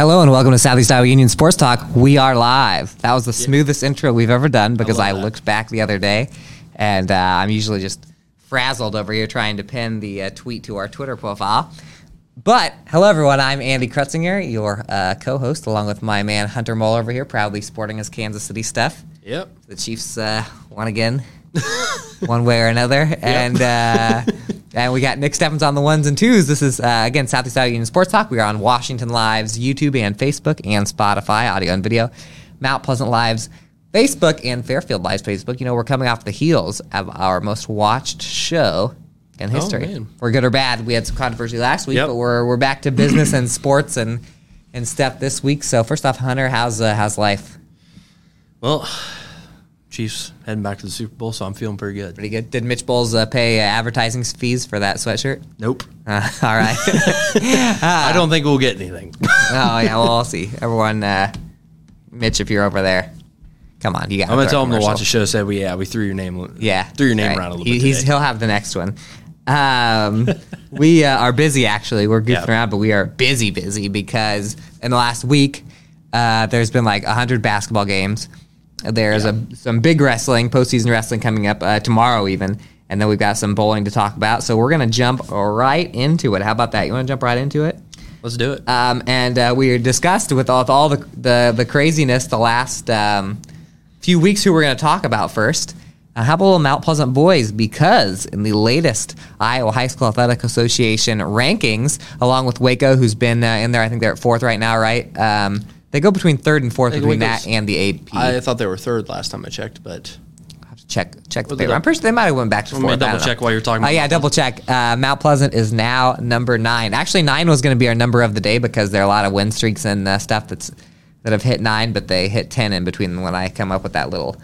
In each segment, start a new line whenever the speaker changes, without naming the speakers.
Hello and welcome to Southeast Iowa Union Sports Talk. We are live. That was the smoothest intro we've ever done because I,
that.
looked back the other day, and uh, I'm usually just frazzled over here trying to pin the uh, tweet to our Twitter profile. But hello everyone, I'm Andy Krutzinger, your uh, co-host, along with my man Hunter Mole over here, proudly sporting his Kansas City stuff.
Yep.
The Chiefs uh, won again, one way or another, and uh, and we got Nick Steffens on the ones and twos. This is uh, again Southeast Iowa Union Sports Talk. We are on Washington Live's YouTube and Facebook and Spotify, audio and video. Mount Pleasant Live's Facebook and Fairfield Live's Facebook. You know, we're coming off the heels of our most watched show in history.
man.
For good or bad, we had some controversy last week,
Yep.
but we're we're back to business and sports and and stuff this week. So first off, Hunter, how's uh, how's life?
Well, Chiefs heading back to the Super Bowl, so I'm feeling pretty good.
Pretty good. Did Mitch Bowles uh, pay uh, advertising fees for that sweatshirt?
Nope.
Uh, all right.
I don't think we'll get anything.
oh yeah, well, I'll see. Everyone, uh, Mitch, if you're over there, come on, you got.
I'm gonna tell him to watch the show. Said we yeah we threw your name
Yeah,
threw your name
right.
around a little
He-
bit.
He's,
today.
he'll have the next one. Um, we uh, are busy actually. We're goofing
Yeah.
around, but we are busy, busy because in the last week, uh, there's been like hundred basketball games. There's a some big wrestling, postseason wrestling coming up uh, tomorrow, even, and then we've got some bowling to talk about. So we're gonna jump right into it. How about that? You want to jump right into it?
Let's do it.
Um, and uh, we discussed with all, with all the, the the craziness the last um, few weeks who we're going to talk about first. Uh, how about little Mount Pleasant boys? Because in the latest Iowa High School Athletic Association rankings, along with Waco, who's been uh, in there, I think they're at fourth right now, right? Um, they go between third and fourth between that and the AP.
I thought they were third last time I checked, but I
have to check check the paper. I'm pretty sure they might have went back to
Let me
fourth. I
double
don't know.
check while you're talking
Oh
about
yeah, double check. Uh, Mount Pleasant is now number nine. Actually, nine was going to be our number of the day because there are a lot of win streaks and uh, stuff that's that have hit nine, but they hit ten in between when I come up with that little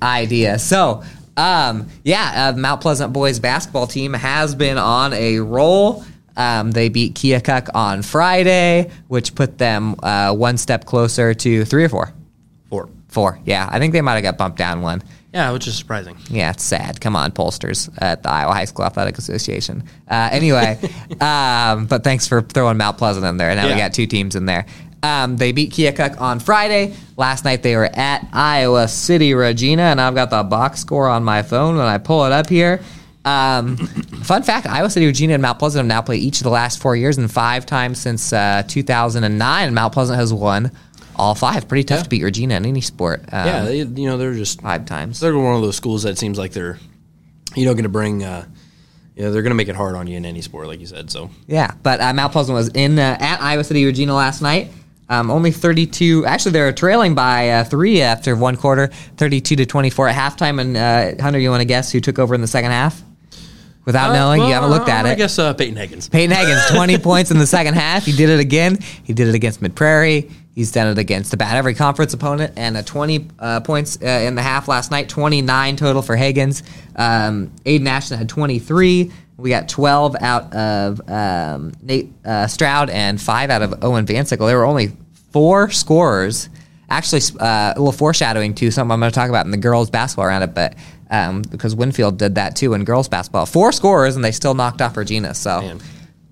idea. So. Um, yeah, uh, Mount Pleasant boys basketball team has been on a roll. Um, they beat Keokuk on Friday, which put them uh, one step closer to three or four.
four.
Four, yeah. I think they might have got bumped down one.
Yeah, which is surprising.
Yeah, it's sad. Come on, pollsters at the Iowa High School Athletic Association. Uh, anyway, um, but thanks for throwing Mount Pleasant in there. Now we got two teams in there. Um, they beat Keokuk on Friday. Last night they were at Iowa City Regina, and I've got the box score on my phone when I pull it up here. Um, fun fact: Iowa City, Regina, and Mount Pleasant have now played each of the last four years, and five times since uh, 2009. And Mount Pleasant has won all five. Pretty tough to beat Regina in any sport. Um,
yeah, they, you know they're just
five times.
they're one of those schools that seems like they're you know going to bring uh, you know they're going to make it hard on you in any sport, like you said. So
Yeah, but uh, Mount Pleasant was in uh, at Iowa City Regina last night. Um, only 32. Actually, they were trailing by uh, three after one quarter, 32 to 24 at halftime. And uh, Hunter, you want to guess who took over in the second half? Without
Uh,
knowing, you haven't looked at
I
it.
I guess uh, Peyton Higgins.
Peyton Higgins, 20 points in the second half. He did it again. He did it against Mid Prairie. He's done it against about every conference opponent, and a 20 uh, points uh, in the half last night. 29 total for Higgins. Um, Aiden Ashton had 23. We got 12 out of um, Nate uh, Stroud and five out of Owen Vansickle. There were only four scorers. Actually, uh, a little foreshadowing to something I'm going to talk about in the girls' basketball roundup, but um, because Winfield did that too in girls' basketball. Four scorers, and they still knocked off Regina. So.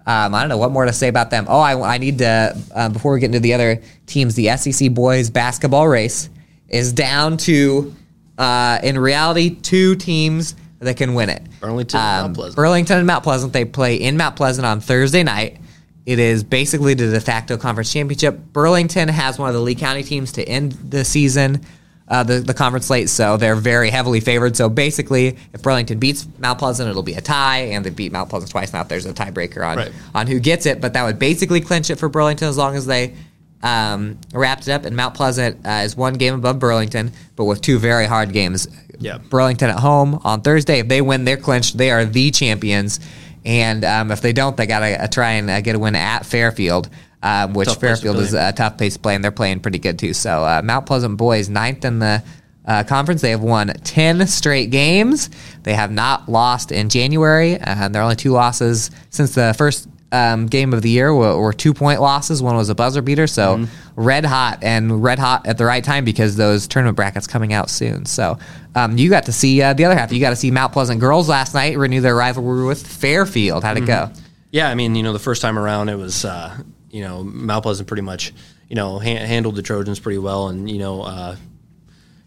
Um, I don't know what more to say about them. Oh, I, I need to uh, before we get into the other teams. The SEC boys basketball race is down to, uh, in reality, two teams that can win it.
Burlington
Um,
Mount Pleasant.
Burlington and Mount Pleasant. They play in Mount Pleasant on Thursday night. It is basically the de facto conference championship. Burlington has one of the Lee County teams to end the season, uh, the, the conference slate, so they're very heavily favored. So basically, if Burlington beats Mount Pleasant, it'll be a tie, and they beat Mount Pleasant twice. Now there's a tiebreaker on
Right.
on who gets it, but that would basically clinch it for Burlington as long as they um, wrapped it up. And Mount Pleasant uh, is one game above Burlington, but with two very hard games.
Yeah.
Burlington at home on Thursday. If they win, they're clinched. They are the champions. And um, if they don't, they got to uh, try and uh, get a win at Fairfield, um, which
Tough
Fairfield is a tough place to play, and they're playing pretty good too. So uh, Mount Pleasant boys ninth in the uh, conference. They have won ten straight games. They have not lost in January. Uh, there are only two losses since the first um, game of the year were, were two point losses. One was a buzzer beater. So
Mm-hmm.
red hot and red hot at the right time because those tournament brackets coming out soon. So um, you got to see uh, the other half. You got to see Mount Pleasant girls last night renew their rivalry with Fairfield. How'd it go?
Yeah, I mean, you know, the first time around, it was uh, you know Mount pretty much you know ha- handled the Trojans pretty well, and you know. Uh,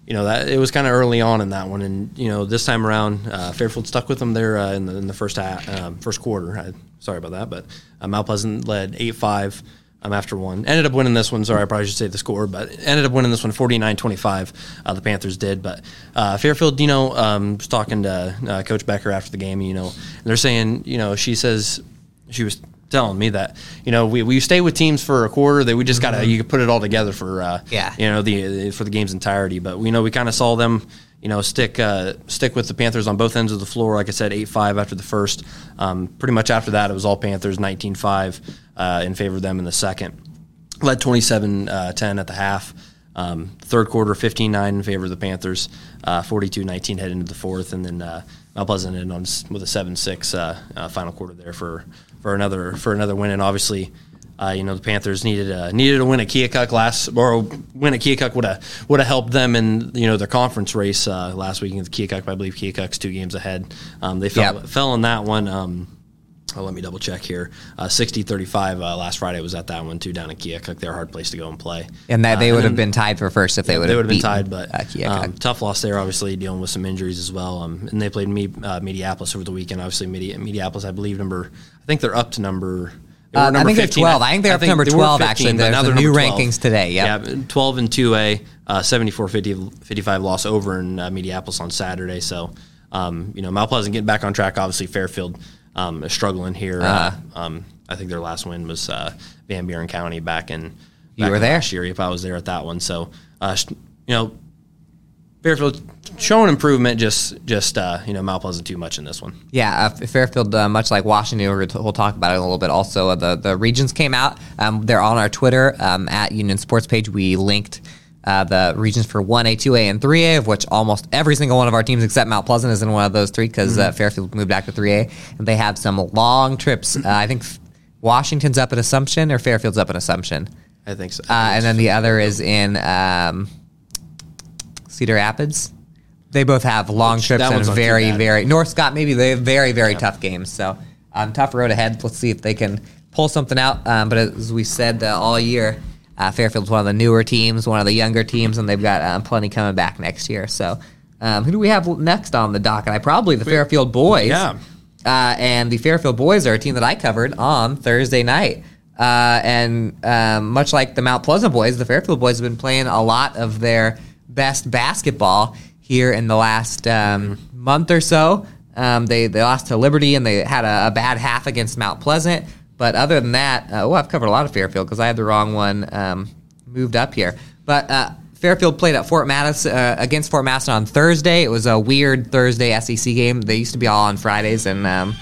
you know that it was kind of early on in that one, and you know this time around, uh, Fairfield stuck with them there uh, in, the, in the first half, um, first quarter. I, sorry about that, but uh, led eight five um, after one. Ended up winning this one. Sorry, I probably should say the score, but ended up winning this one 49-25. Uh, the Panthers did, but uh, Fairfield, you know, um, was talking to uh, Coach Becker after the game. You know, they're saying, you know, she says she was telling me that you know we, we stay with teams for a quarter that we just gotta you could put it all together for uh,
Yeah.
you know the for the game's entirety. But we know we kind of saw them you know stick uh, stick with the Panthers on both ends of the floor like I said 8-5 after the first. Um, pretty much after that it was all Panthers 19-5 uh, in favor of them in the second. Led 27-10 at the half. Um, third quarter 15-9 in favor of the Panthers uh, 42-19 heading into the fourth. And then uh, Mount Pleasant ended on with a 7-6 uh, uh, final quarter there for for another for another win. And obviously uh, you know the Panthers needed a, needed to win a Keokuk last or win a Keokuk would have would have helped them in you know their conference race uh, last week against Keokuk. I believe Keokuk's two games ahead. Um, they fell
Yep.
fell in that one. Um, Oh, let me double check here. Uh, 60-35 uh, last Friday was at that one too down in Keokuk. They're a hard place to go and play.
And that
Uh,
they would have been tied for first if they would
they
have
would have been tied, but
uh,
um, tough loss there. Obviously, dealing with some injuries as well. Um, and they played me, uh, Mediapolis over the weekend. Obviously, Medi- Mediapolis, I believe, number. I think they're up to number. they
Uh, I think they're 12. I think they're up to number
they were
12, actually.
but
There's
now
the
they're
new
12.
rankings today, yep.
Yeah, 12 and 2A, uh, 74 55 loss over in uh, Mediapolis on Saturday. So, um, you know, Mount Pleasant getting back on track. Obviously, Fairfield um, is struggling here. uh um, I think their last win was uh, Van Buren County back in.
You were
in
there?
last year if I was there at that one. So, uh, you know, Fairfield showing improvement. Just, just uh, you know, Mount too much in this one.
Yeah, uh, Fairfield, uh, much like Washington, we're t- we'll talk about it a little bit. Also, uh, the the regions came out. Um, they're on our Twitter um, at Union Sports page. We linked uh, the regions for one A, two A, and three A, of which almost every single one of our teams except Mount Pleasant is in one of those three because uh, Fairfield moved back to three A, and they have some long trips. Uh, I think f- Washington's up at Assumption or Fairfield's up at Assumption,
I think so.
uh, and then the other is in um, Cedar Rapids. They both have long
Which-
trips and very, very North Scott. Maybe they have very, very tough games. So um, tough road ahead. Let's see if they can pull something out. Um, but as we said uh, all year, uh, Fairfield's one of the newer teams, one of the younger teams, and they've got um, plenty coming back next year. So um, who do we have next on the docket? I probably the Fairfield boys.
Yeah.
Uh, and the Fairfield boys are a team that I covered on Thursday night. Uh, and um, much like the Mount Pleasant boys, the Fairfield boys have been playing a lot of their best basketball here in the last um, month or so. Um, they, they lost to Liberty and they had a, a bad half against Mount Pleasant. But other than that, uh, oh, I've covered a lot of Fairfield because I had the wrong one um, moved up here. But uh, Fairfield played at Fort Madison uh, against Fort Madison on Thursday. It was a weird Thursday SEC game. They used to be all on Fridays, and um,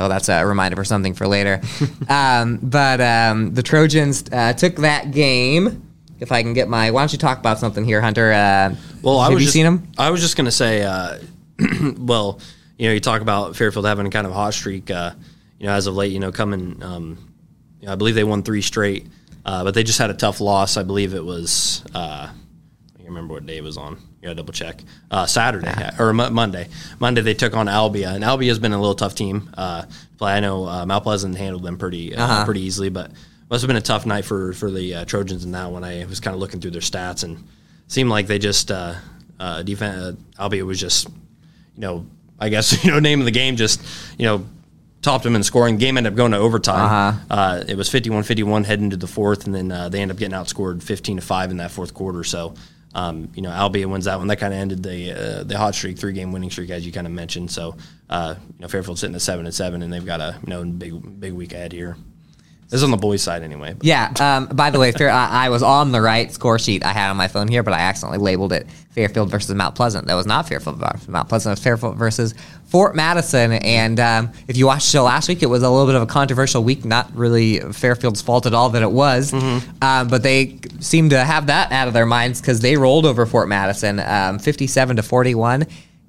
oh, that's a reminder for something for later. um, but um, the Trojans uh, took that game. If I can get my, why don't you talk about something here, Hunter? Uh,
Well, I was
you
just,
seen him?
I was just going to say, uh, well, you know, you talk about Fairfield having a kind of a hot streak, uh, you know, as of late, you know, coming, um, you know, I believe they won three straight, uh, but they just had a tough loss. I believe it was, uh, I can't remember what day it was on. You gotta double check. Uh, Saturday or Mo- Monday. Monday they took on Albia, and Albia's been a little tough team. Uh, play. I know uh, Mount Pleasant handled them pretty uh,
Uh-huh.
pretty easily, but must have been a tough night for for the uh, Trojans in that one. I was kind of looking through their stats and seemed like they just uh, uh, defense. Uh, Albia was just you know I guess you know name of the game just you know topped them in scoring. Game ended up going to overtime.
Uh-huh.
Uh, it was 51-51 heading into the fourth, and then uh, they end up getting outscored 15 to five in that fourth quarter. So, um, you know, Albia wins that one. That kind of ended the uh, the hot streak, three game winning streak, as you kind of mentioned. So, uh, you know, Fairfield's sitting at seven and seven, and they've got a you know big big week ahead here. This is on the boys' side anyway. but-
Yeah. Um, by the way, Fair, I, I was on the right score sheet I had on my phone here, but I accidentally labeled it Fairfield versus Mount Pleasant. That was not Fairfield versus Mount Pleasant. It was Fairfield versus Fort Madison. And um, if you watched the show last week, it was a little bit of a controversial week. Not really Fairfield's fault at all that it was, um, but they seem to have that out of their minds because they rolled over Fort Madison, um, fifty-seven to forty-one.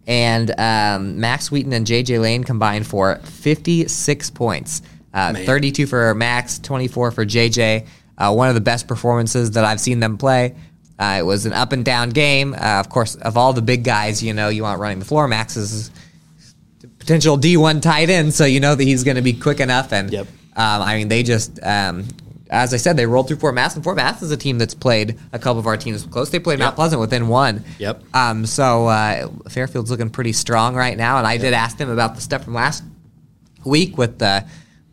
And um, Max Wheaton and JJ Lane combined for 56 points. Uh, 32 for Max, 24 for JJ. Uh, one of the best performances that I've seen them play. Uh, it was an up and down game. Uh, of course, of all the big guys, you know, you want running the floor. Max is potential D1 tight end, so you know that he's going to be quick enough. And
Yep.
um, I mean, they just um, as I said, they rolled through Fort Mass, and Fort Mass is a team that's played a couple of our teams close. They played Mount Pleasant within one.
Yep.
Um, so uh, Fairfield's looking pretty strong right now, and I did ask them about the stuff from last week with the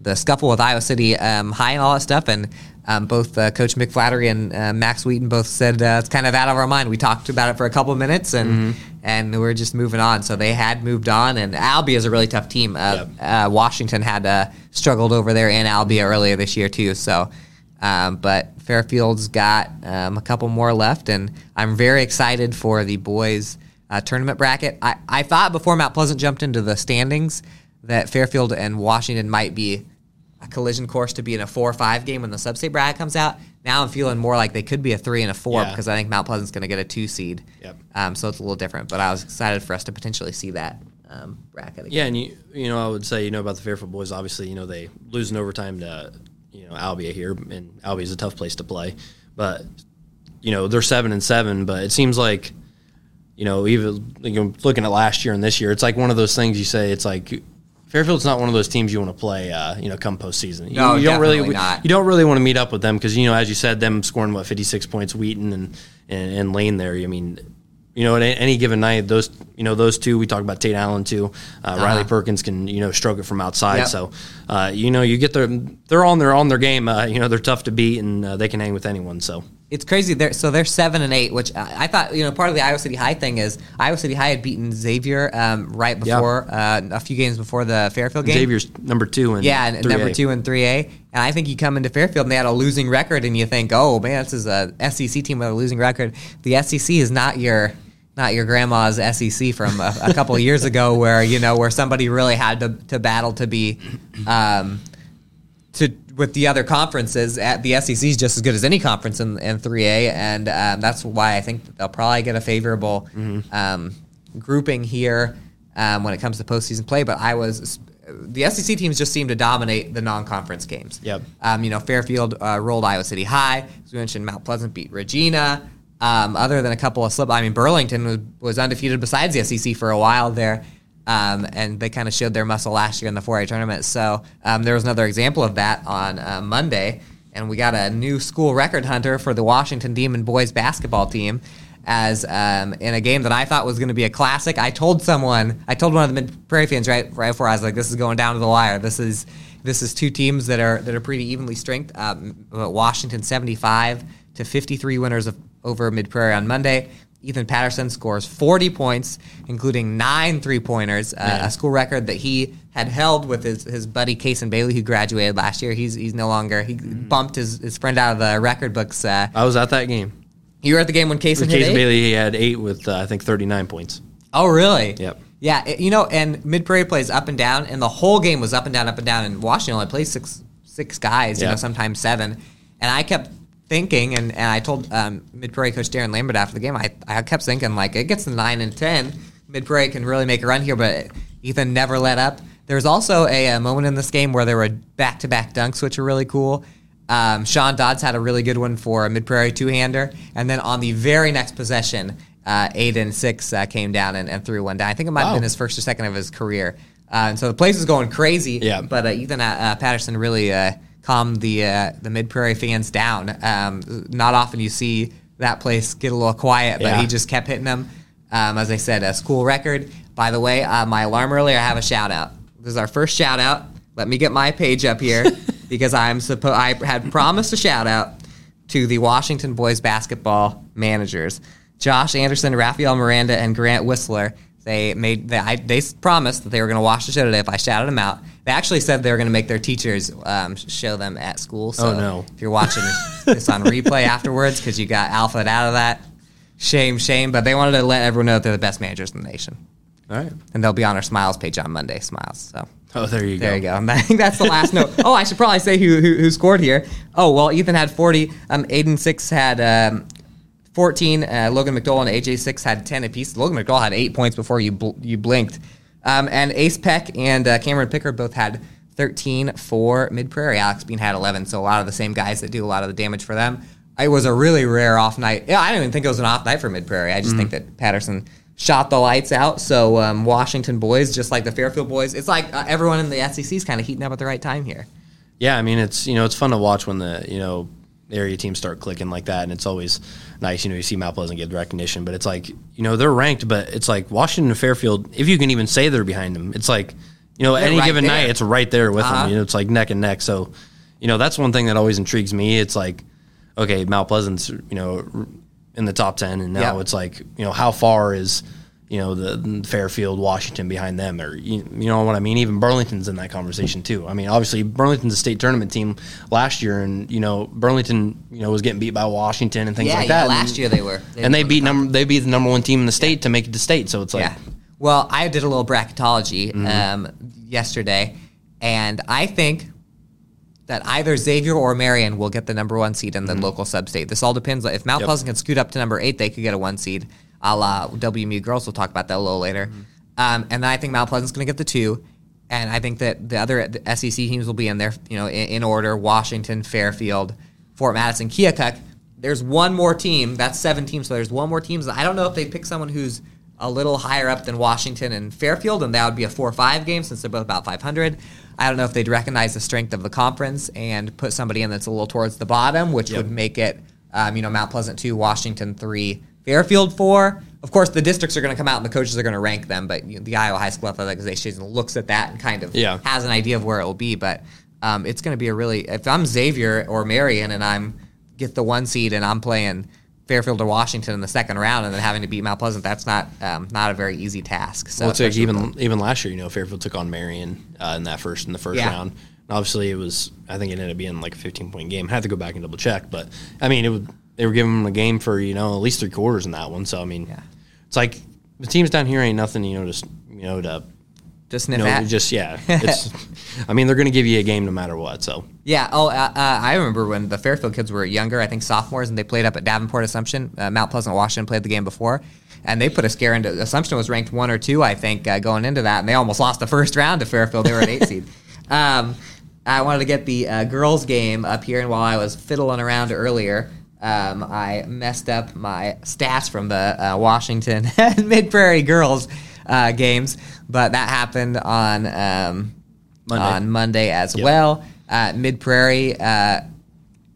the scuffle with Iowa City um, High and all that stuff, and um, both uh, Coach Mick Flattery and uh, Max Wheaton both said uh, it's kind of out of our mind. We talked about it for a couple of minutes, and and we're just moving on. So they had moved on, and Albia is a really tough team. Uh, uh, Washington had uh, struggled over there in Albia earlier this year too. So. Um, but Fairfield's got um, a couple more left, and I'm very excited for the boys' uh, tournament bracket. I, I thought before Mount Pleasant jumped into the standings that Fairfield and Washington might be a collision course to be in a four or five game when the sub-state bracket comes out. Now I'm feeling more like they could be a three and a four
Yeah.
because I think Mount Pleasant's going to get a two seed.
Yep.
Um, so it's a little different, but I was excited for us to potentially see that um, bracket. Again.
Yeah, and you you know I would say you know about the Fairfield boys. Obviously, you know they lose in overtime to you know Albia here, and Albia is a tough place to play. But you know they're seven and seven, but it seems like you know even you know, looking at last year and this year, it's like one of those things you say. It's like Fairfield's not one of those teams you want to play. Uh, you know, come postseason, you,
No,
you don't really
not.
you don't really want to meet up with them because you know as you said, them scoring what fifty six points, Wheaton and, and and Lane there. I mean. You know, at any given night, those you know those two. We talked about Tate Allen too. Uh, Riley Perkins can you know stroke it from outside.
Yep.
So, uh, you know, you get their they're on their on their game. Uh, you know, they're tough to beat and uh, they can hang with anyone. So,
It's crazy. They're, so they're seven and eight, which I, I thought you know part of the Iowa City High thing is Iowa City High had beaten Xavier um, right
Yeah.
before uh, a few games before the Fairfield game.
Xavier's number two and
Yeah, and
3A.
number two and three A. And I think you come into Fairfield and they had a losing record, and you think, oh man, this is a SEC team with a losing record. The SEC is not your not your grandma's SEC from a, a couple years ago, where you know where somebody really had to, to battle to be. Um, to with the other conferences, at the SEC is just as good as any conference in, in 3A, and um, that's why I think they'll probably get a favorable um, grouping here um, when it comes to postseason play. But I was the SEC teams just seem to dominate the non-conference games.
Yep.
Um, you know, Fairfield uh, rolled Iowa City High. As we mentioned, Mount Pleasant beat Regina. Um, other than a couple of slip, I mean, Burlington was, was undefeated besides the SEC for a while there. Um, and they kind of showed their muscle last year in the 4A tournament. So um, there was another example of that on uh, Monday. And we got a new school record hunter for the Washington Demon boys basketball team. As um, in a game that I thought was going to be a classic, I told someone, I told one of the Mid Prairie fans right right before I was like, "This is going down to the wire. This is this is two teams that are that are pretty evenly strength. Um, Washington 75 to 53 winners of, over Mid Prairie on Monday. Ethan Patterson scores 40 points, including nine three pointers, uh, a school record that he had held with his, his buddy Cason Bailey, who graduated last year. He's he's no longer he bumped his, his friend out of the record books. Uh,
I was at that game.
you were at the game when Cason hit?
Bailey he had eight with uh, I think thirty nine points.
Oh, really?
Yep.
Yeah, it- you know, and Mid Prairie plays up and down, and the whole game was up and down, up and down. And Washington only plays six six guys, you know, sometimes seven. And I kept thinking, and, and I told um, Mid Prairie coach Darren Lambert after the game, I, I kept thinking like it gets to nine and ten, Mid Prairie can really make a run here, but Ethan never let up. There was also a, uh moment in this game where there were back to back dunks, which are really cool. Um, Sean Dodds had a really good one for a Mid Prairie two hander, and then on the very next possession, uh, Aiden Six uh, came down and, and threw one down. I think it might have been his first or second of his career. Uh, and so the place was going crazy.
Yeah.
But uh, Ethan uh, uh, Patterson really calmed the uh, the Mid Prairie fans down. Um, not often you see that place get a little quiet, but
Yeah.
he just kept hitting them. Um, as I said, a school record. By the way, uh, my alarm earlier, I have a shout out. This is our first shout out. Let me get my page up here because I'm supposed I had promised a shout out to the Washington boys basketball managers, Josh Anderson, Rafael Miranda, and Grant Whistler. They made they, I, they promised that they were going to watch the show today if I shouted them out. They actually said they were going to make their teachers um, show them at school. So
Oh, no.
If you're watching this on replay afterwards because you got alpha out of that, shame, shame. But they wanted to let everyone know that they're the best managers in the nation,
All right.
and they'll be on our Smiles page on Monday. Smiles. So.
Oh, there you go.
There you go. I think that's the last note. Oh, I should probably say who, who who scored here. Oh, well, Ethan had 40. Um, Aiden Six had um, 14. Uh, Logan McDowell and AJ Six had 10 apiece. Logan McDowell had eight points before you bl- you blinked. Um, and Ace Peck and uh, Cameron Pickard both had 13 for Mid Prairie. Alex Bean had 11. So a lot of the same guys that do a lot of the damage for them. It was a really rare off night. Yeah, I don't even think it was an off night for Mid Prairie. I just think that Patterson shot the lights out. So um, Washington boys, just like the Fairfield boys, it's like uh, everyone in the SEC is kind of heating up at the right time here.
Yeah, I mean it's you know it's fun to watch when the you know area teams start clicking like that, and it's always nice. You know, you see Mount Pleasant get the recognition, but it's like you know they're ranked, but it's like Washington and Fairfield. If you can even say they're behind them, it's like you know
They're
any
right
given
there.
night, it's right there with
Uh-huh.
them. You know, it's like neck and neck. So you know that's one thing that always intrigues me. It's like okay, Mount Pleasant's you know in the top ten, and now
Yep.
it's like you know how far is you know the Fairfield, Washington behind them, or you, you know what I mean. Even Burlington's in that conversation too. I mean, obviously Burlington's a state tournament team last year, and you know Burlington, you know, was getting beat by Washington and things
yeah,
like
yeah.
that.
Last
and,
year they were,
and they beat
the
number they beat the number one team in the state to make it to state. So it's like
Yeah. Well, I did a little bracketology
Mm-hmm.
um, yesterday, and I think that either Xavier or Marion will get the number one seed in the local sub-state. This all depends. If Mount
Mm-hmm. Yep.
Pleasant can scoot up to number eight, they could get a one seed. A la WMU girls. We'll talk about that a little later.
Mm-hmm.
Um, and then I think Mount Pleasant's going to get the two. And I think that the other the SEC teams will be in there, you know, in, in order: Washington, Fairfield, Fort Madison, Keokuk. There's one more team. That's seven teams. So there's one more team. I don't know if they pick someone who's a little higher up than Washington and Fairfield, and that would be a four or five game since they're both about 500. I don't know if they'd recognize the strength of the conference and put somebody in that's a little towards the bottom, which
Yep.
would make it, um, you know, Mount Pleasant two, Washington three, Fairfield four. Of course, the districts are going to come out and the coaches are going to rank them, but you know, the Iowa High School Athletic Association looks at that and kind of
Yeah.
has an idea of where it will be. But um, it's going to be a really if I'm Xavier or Marion and I'm get the one seed and I'm playing Fairfield or Washington in the second round and then having to beat Mount Pleasant, that's not um, not a very easy task. So
well, like even even last year, you know, Fairfield took on Marion uh, in that first in the first
Yeah.
round. And obviously, it was I think it ended up being like a 15 point game. I had to go back and double check, but I mean, it would they were giving them a game for you know at least three quarters in that one. So I mean,
Yeah.
it's like the teams down here ain't nothing, you know, just you know to
just
you
sniff
know
at.
just yeah. It's I mean they're going to give you a game no matter what. So
Yeah. Oh, uh, uh, I remember when the Fairfield kids were younger. I think sophomores, and they played up at Davenport Assumption. Uh, Mount Pleasant, Washington played the game before, and they put a scare into Assumption was ranked one or two, I think, uh, going into that, and they almost lost the first round to Fairfield. They were an eight seed. Um, I wanted to get the uh, girls' game up here, and while I was fiddling around earlier. Um, I messed up my stats from the uh, Washington and Mid Prairie girls uh, games, but that happened on um,
Monday.
on Monday as
Yep.
well. Uh, Mid Prairie uh,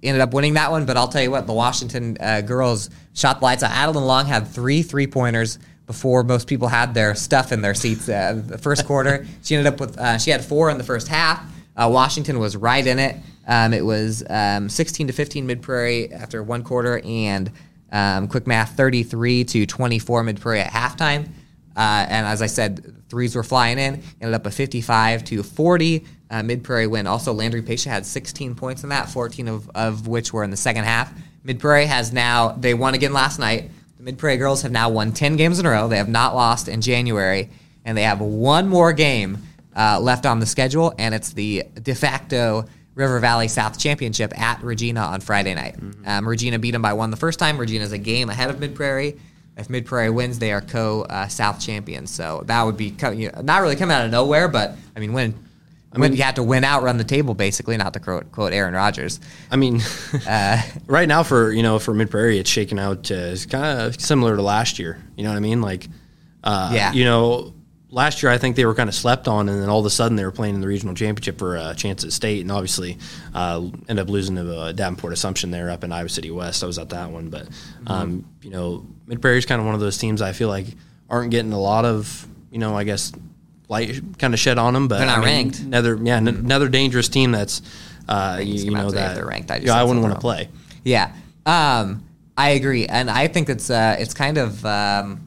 ended up winning that one, but I'll tell you what, the Washington uh, girls shot the lights out. Adeline Long had three three pointers before most people had their stuff in their seats. Uh, the first quarter, she ended up with uh, she had four in the first half. Uh, Washington was right in it. Um, it was um, 16 to 15 Mid Prairie after one quarter, and um, quick math 33 to 24 Mid Prairie at halftime. Uh, and as I said, threes were flying in. Ended up a 55 to 40 uh, Mid Prairie win. Also, Landry Pasha had 16 points in that, 14 of, of which were in the second half. Mid Prairie has now they won again last night. The Mid Prairie girls have now won 10 games in a row. They have not lost in January, and they have one more game uh, left on the schedule, and it's the de facto River Valley South Championship at Regina on Friday night. Um, Regina beat them by one the first time. Regina's a game ahead of Mid Prairie. If Mid Prairie wins, they are co uh, South champions. So that would be co- you know, not really coming out of nowhere, but I mean, when when you have to win out, run the table, basically, not to quote, quote Aaron Rodgers.
I mean,
Uh,
right now for you know for Mid Prairie, it's shaking out. Uh, it's kind of similar to last year. You know what I mean? Like, uh,
Yeah.
You know, last year I think they were kind of slept on, and then all of a sudden they were playing in the regional championship for a chance at state, and obviously uh, ended up losing to uh, Davenport Assumption there up in Iowa City West. I was at that one, but um, you know, Mid Prairie is kind of one of those teams I feel like aren't getting a lot of you know I guess light kind of shed on them, but
They're not
I mean,
ranked.
Another yeah, n- another dangerous team that's uh, you, you know that
they're ranked. I just
yeah, I wouldn't want to play.
Yeah, um, I agree, and I think it's uh, it's kind of um,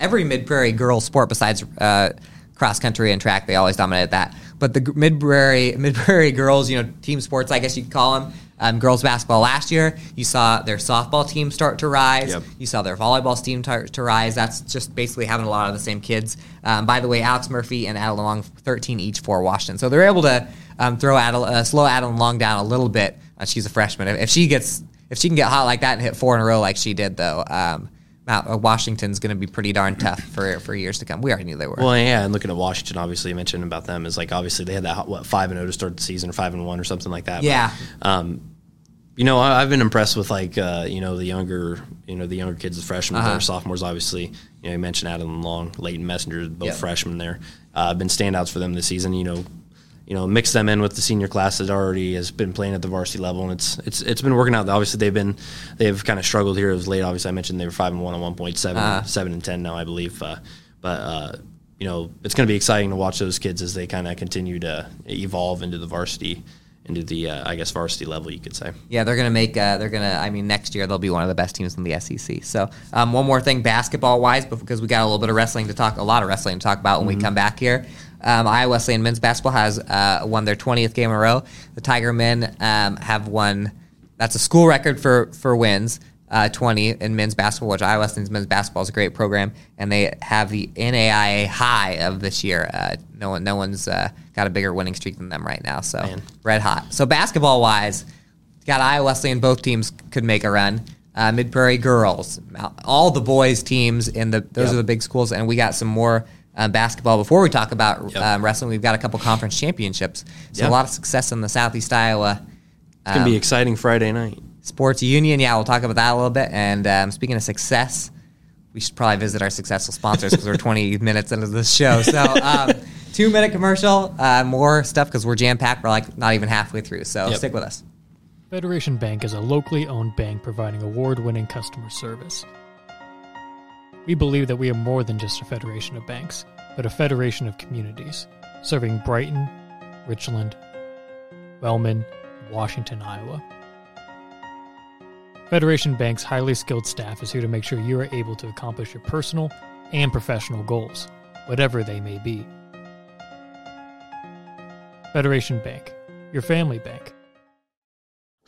every mid prairie girls sport besides uh, cross country and track. They always dominated that, but the mid prairie mid prairie girls, you know, team sports, I guess you could call them. Um, girls basketball last year, you saw their softball team start to rise.
Yep.
You saw their volleyball team start to rise. That's just basically having a lot of the same kids. Um, by the way, Alex Murphy and Adeline Long, 13 each for Washington. So they're able to um, throw Adel, uh, slow Adeline Long down a little bit. Uh, she's a freshman. If, if she gets if she can get hot like that and hit four in a row like she did, though, um, uh, Washington's going to be pretty darn tough for, for years to come. We already knew they were.
Well, yeah, and looking at Washington, obviously, you mentioned about them is like obviously they had that what five and zero to start the season or five and one or something like that. But,
Yeah.
um, you know, I, I've been impressed with like uh, you know the younger you know the younger kids, the freshmen,
Uh-huh.
or sophomores. Obviously, you know you mentioned Adam Long, Leighton Messenger, both
Yep.
freshmen there. Uh, been standouts for them this season. You know. You know, mix them in with the senior class that already has been playing at the varsity level, and it's it's it's been working out. Obviously, they've been they've kind of struggled here as late. Obviously, I mentioned they were five and one on one point seven,
Uh-huh.
seven and ten now, I believe. Uh, but uh, you know, it's going to be exciting to watch those kids as they kind of continue to evolve into the varsity, into the uh, I guess varsity level, you could say.
Yeah, they're gonna make. Uh, they're gonna. I mean, next year they'll be one of the best teams in the SEC. So, um, one more thing, basketball wise, because we got a little bit of wrestling to talk, a lot of wrestling to talk about when we come back here. Um, Iowa Wesleyan men's basketball has uh, won their 20th game in a row. The Tiger men um, have won. That's a school record for for wins. Uh, 20 in men's basketball, which Iowa Wesleyan's men's basketball is a great program, and they have the NAIA high of this year. Uh, no one, no one's uh, got a bigger winning streak than them right now. So
Man.
red hot. So basketball wise, got Iowa Wesleyan. Both teams could make a run. Uh, Mid Prairie girls, all the boys teams in the those
Yep.
are the big schools, and we got some more um, basketball. Before we talk about
Yep.
um, wrestling, we've got a couple conference championships. So
Yeah.
a lot of success in the Southeast Iowa
It's gonna
Um,
be exciting Friday night.
Sports Union. Yeah, we'll talk about that a little bit. And um, speaking of success, we should probably visit our successful sponsors because we're 20 minutes into this show. So, um, two minute commercial, uh, more stuff because we're jam packed. We're like not even halfway through. So,
Yep.
stick with us.
Federation Bank is a locally owned bank providing award winning customer service. We believe that we are more than just a federation of banks, but a federation of communities, serving Brighton, Richland, Wellman, Washington, Iowa. Federation Bank's highly skilled staff is here to make sure you are able to accomplish your personal and professional goals, whatever they may be. Federation Bank, your family bank.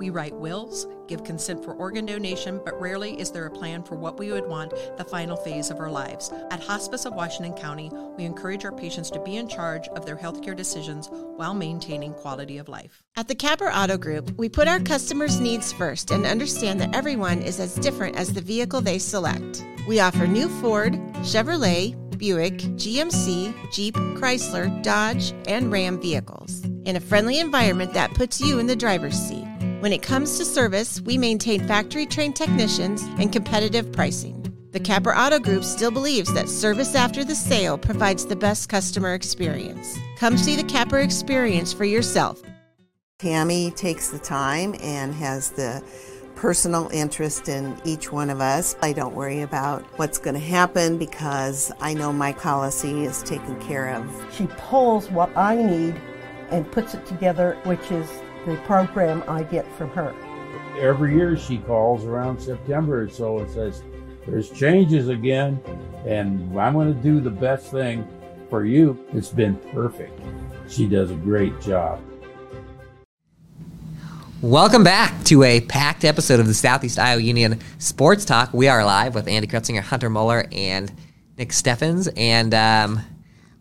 We write wills, give consent for organ donation, but rarely is there a plan for what we would want the final phase of our lives. At Hospice of Washington County, we encourage our patients to be in charge of their healthcare decisions while maintaining quality of life.
At the Capper Auto Group, we put our customers' needs first and understand that everyone is as different as the vehicle they select. We offer new Ford, Chevrolet, Buick, GMC, Jeep, Chrysler, Dodge, and Ram vehicles in a friendly environment that puts you in the driver's seat. When it comes to service, we maintain factory trained technicians and competitive pricing. The Capper Auto Group still believes that service after the sale provides the best customer experience. Come see the Capper experience for yourself.
Tammy takes the time and has the personal interest in each one of us. I don't worry about what's going to happen because I know my policy is taken care of.
She pulls what I need and puts it together, which is the program I get from her.
every year she calls around September or so and says, There's changes again, and I'm going to do the best thing for you. It's been perfect. She does a great job.
Welcome back to a packed episode of the Southeast Iowa Union Sports Talk. We are live with Andy Kretzinger, Hunter Muller, and Nick Steffens, and um,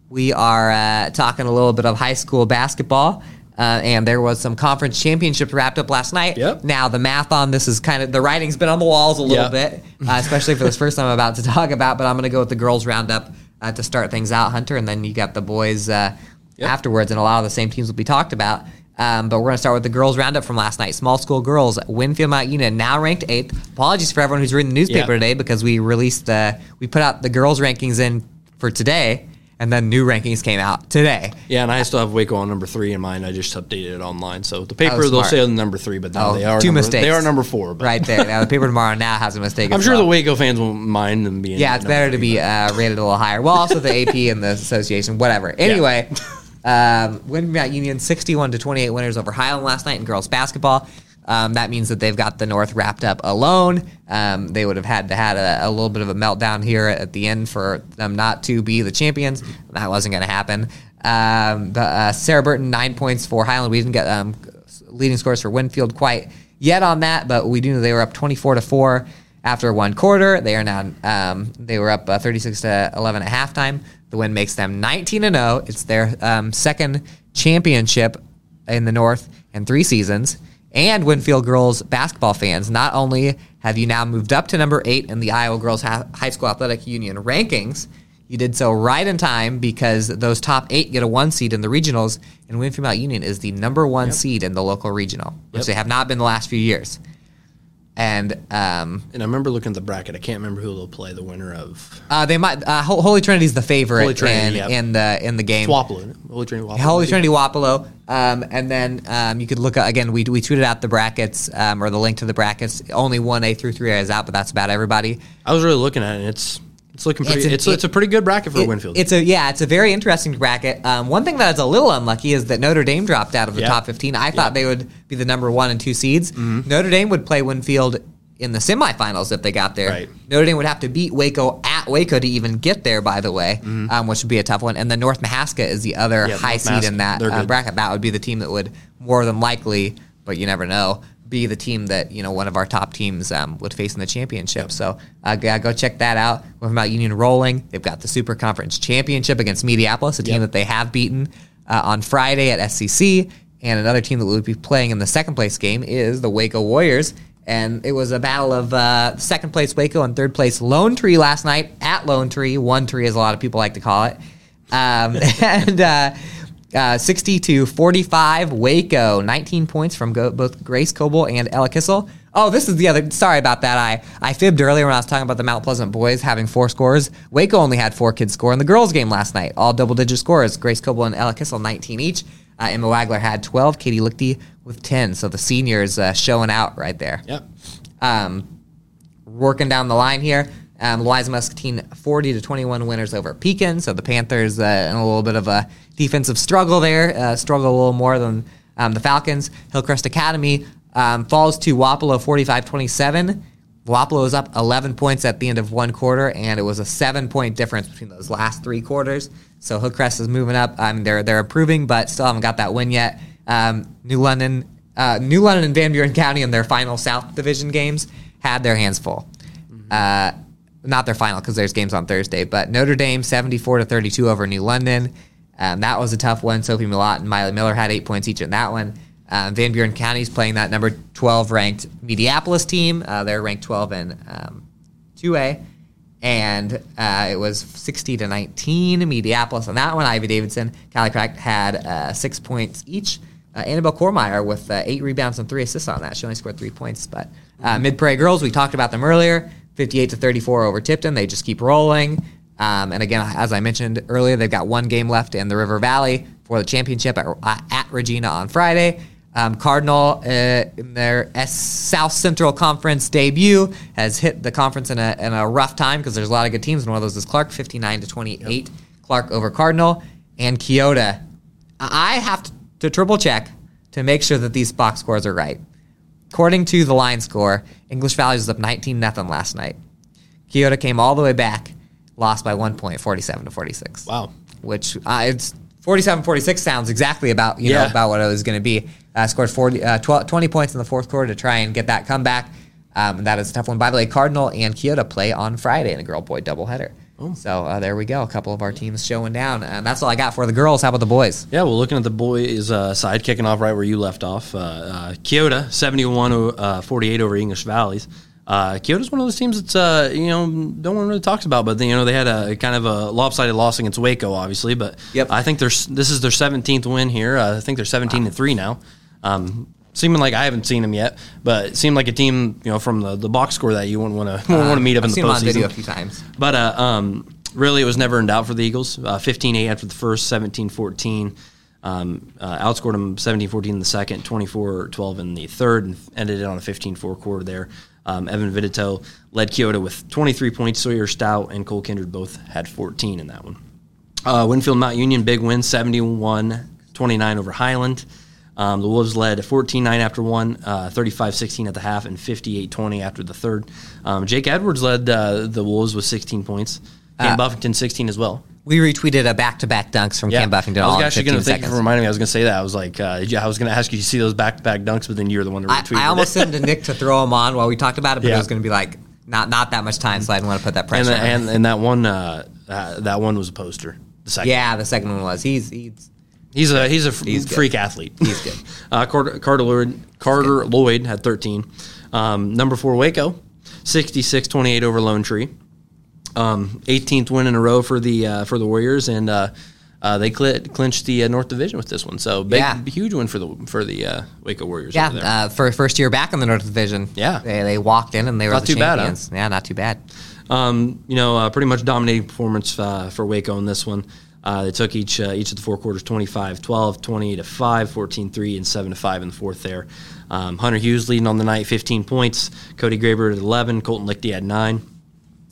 we are uh, talking a little bit of high school basketball. Uh, and there was some conference championships wrapped up last night.
Yep.
Now the math on this is kind of the writing's been on the walls a little
Yep.
bit, uh, especially for this first time I'm about to talk about. But I'm going to go with the girls roundup uh, to start things out, Hunter, and then you got the boys uh,
Yep.
afterwards, and a lot of the same teams will be talked about. Um, but we're going to start with the girls roundup from last night. Small school girls, Winfield Mount Union, now ranked eighth. Apologies for everyone who's reading the newspaper today because we released the we put out the girls rankings in for today, and then new rankings came out today.
Yeah, and I still have Waco on number three in mine. I just updated it online. So the paper they'll say number three, but now
Oh,
they are
two
number,
mistakes.
They are number four. But
Right there. Now the paper tomorrow now has a mistake.
I'm sure
well.
the Waco fans won't mind them being.
Yeah, it's better to
three,
be uh, rated a little higher. Well, also the AP and the association, whatever. Anyway, um, Winfield Mount Union 61 to 28 winners over Highland last night in girls basketball. Um, that means that they've got the North wrapped up alone. Um, they would have had to had a, a little bit of a meltdown here at the end for them not to be the champions. That wasn't going to happen. Um, but uh, Sarah Burton nine points for Highland. We didn't get um, leading scores for Winfield quite yet on that, but we do know they were up 24 to four after one quarter. They are now um, they were up uh, 36 to 11 at halftime. The win makes them 19 and 0. It's their um, second championship in the North in three seasons. And Winfield girls basketball fans, not only have you now moved up to number eight in the Iowa Girls High School Athletic Union rankings, You did so right in time because those top eight get a one seed in the regionals, and Winfield Mount Union is the number one seed in the local regional, which
Yep.
they have not been the last few years. And um,
And I remember looking at the bracket. I can't remember who they'll play. The winner of
uh, they might uh, Ho- Holy Trinity's the favorite
Holy Trinity,
in,
yep.
in the in the game.
Wapello. Holy Trinity Wapello.
Holy Trinity Wapello. Um, and then um, you could look at, again, we, we tweeted out the brackets um, or the link to the brackets. Only one A through 3A is out, but that's about everybody.
I was really looking at it. and It's it's looking pretty.
It's
It's
an-
it's, a pretty good bracket for
It-
Winfield.
It's a yeah, it's a very interesting bracket. Um, one thing that is a little unlucky is that Notre Dame dropped out of the
Yeah.
top 15. I thought
Yeah.
they would be the number one and two seeds. Notre Dame would play Winfield in the semifinals if they got there.
Right.
Notre Dame would have to beat Waco at Waco to even get there, by the way, um, which would be a tough one. And then North Mahaska is the other
Yeah,
high
North
seed in that uh, bracket. That would be the team that would more than likely, but you never know, be the team that you know one of our top teams um, would face in the championship. So uh, go go check that out. We're talking about Union rolling. They've got the Super Conference Championship against Mediapolis, a team
Yep.
that they have beaten uh, on Friday at SCC. And another team that we'll be playing in the second place game is the Waco Warriors. And it was a battle of uh, second place Waco and third place Lone Tree last night at Lone Tree. One Tree, as a lot of people like to call it. Um, and uh, uh, 60 to 45 Waco. 19 points from go- both Grace Coble and Ella Kissel. Oh, this is the other. Sorry about that. I, I fibbed earlier when I was talking about the Mount Pleasant boys having four scores. Waco only had four kids score in the girls' game last night. All double digit scores. Grace Coble and Ella Kissel, 19 each. Uh, Emma Wagler had 12. Katie Lichty with 10. So the seniors uh, showing out right there
yep.
um, working down the line here. Um, Muscatine 40 to 21 winners over Pekin. So the Panthers uh, in a little bit of a defensive struggle there, uh, struggle a little more than um, the Falcons. Hillcrest Academy um, falls to Wapello 45 27. Wapello is up 11 points at the end of one quarter, and it was a seven point difference between those last three quarters. So Hillcrest is moving up. I mean, they're they're improving, but still haven't got that win yet. Um, New London, uh, New London and Van Buren County in their final South Division games had their hands full. Uh, not their final because there's games on Thursday, but Notre Dame 74 to 32 over New London. Um, that was a tough one. Sophie Milott and Miley Miller had eight points each in that one. Um, Van Buren County's playing that number 12 ranked Mediapolis team. Uh, they're ranked 12 in um, 2A. And uh, it was 60 to 19 Mediapolis on that one. Ivy Davidson, Callie Crack had uh, six points each. Uh, Annabelle Kormeyer with uh, eight rebounds and three assists on that. She only scored three points. But uh, Mid Prairie Girls, we talked about them earlier 58 to 34 over Tipton. They just keep rolling. Um, and again, as I mentioned earlier, they've got one game left in the River Valley for the championship at, at Regina on Friday. Um, Cardinal, uh, in their S- South Central Conference debut, has hit the conference in a, in a rough time because there's a lot of good teams. And one of those is Clark, 59 to 28. Clark over Cardinal. And Keota. I have to, to triple check to make sure that these box scores are right. According to the line score, English Valley was up 19 nothing last night. Keota came all the way back, lost by one point, 47 to 46
Wow.
which uh, it's 47 46 sounds exactly about you know about what it was going to be. Uh, scored 40 uh, 12, 20 points in the fourth quarter to try and get that comeback. Um, and that is a tough one. By the way cardinal and keota play on friday in a girl boy doubleheader so uh, there we go a couple of our teams showing down and that's all i got for the girls how about the boys
Yeah, well, looking at the boys' uh, side, kicking off right where you left off, uh, uh, Keota, 71 o- uh, 48 over English Valleys. Uh, Keota's one of those teams that's, uh, you know, no one really talks about, but, you know, they had a kind of a lopsided loss against Waco, obviously, but
Yep.
I think there's this is their 17th win here. Uh, I think they're 17 and 3 now. Um, seeming like I haven't seen them yet, but it seemed like a team, you know, from the, the box score that you wouldn't want to want to meet up
I've
in the
seen them on video a few times
But uh, um, really, it was never in doubt for the Eagles. Uh, 15-8 after the first, 17-14. Um, uh, outscored them 17-14 in the second, 24-12 in the third, and ended it on a 15-4 quarter there. Um, Evan Vidito led Keota with 23 points. Sawyer Stout and Cole Kindred both had 14 in that one. Uh, Winfield Mount Union, big win, 71-29 over Highland. Um, the Wolves led 14-9 after one, uh, 35-16 at the half, and 58-20 after the third. Um, Jake Edwards led uh, the Wolves with 16 points. Cam Buffington 16 as well.
we retweeted a back-to-back dunks from yeah. cam buffington
I was actually going to thank you for reminding me. I was going to say that. I was like, uh, I was going to ask you to see those back-to-back dunks, but then you're the one that
I,
retweeted
I almost sent to Nick to throw them on while we talked about it, but
Yeah.
it was going to be like not not that much time, so I didn't want to put that
and,
pressure.
the,
on
and and that one uh, uh, that one was a poster. The second,
yeah, the second one was he's he's
He's a he's a
He's good.
freak athlete.
He's good.
uh, Carter, Carter Lloyd Carter Lloyd had 13. Um, number four Waco, 66-28 over Lone Tree. Um, 18th win in a row for the uh, for the Warriors, and uh, uh, they cl- clinched the uh, North Division with this one. So big,
Yeah.
huge win for the for the uh, Waco Warriors.
Yeah,
over there.
uh, for first year back in the North Division.
Yeah.
they, they walked in and they were
Not
the
too bad, huh?
Yeah, not too bad.
Um, you know, uh, pretty much dominating performance uh, for Waco in this one. Uh, they took each uh, each of the four quarters 25 12, 20 to 5, 14 3, and 7 to 5 in the fourth there. Um, Hunter Hughes leading on the night, 15 points. Cody Graber at 11. Colton Lichty had 9.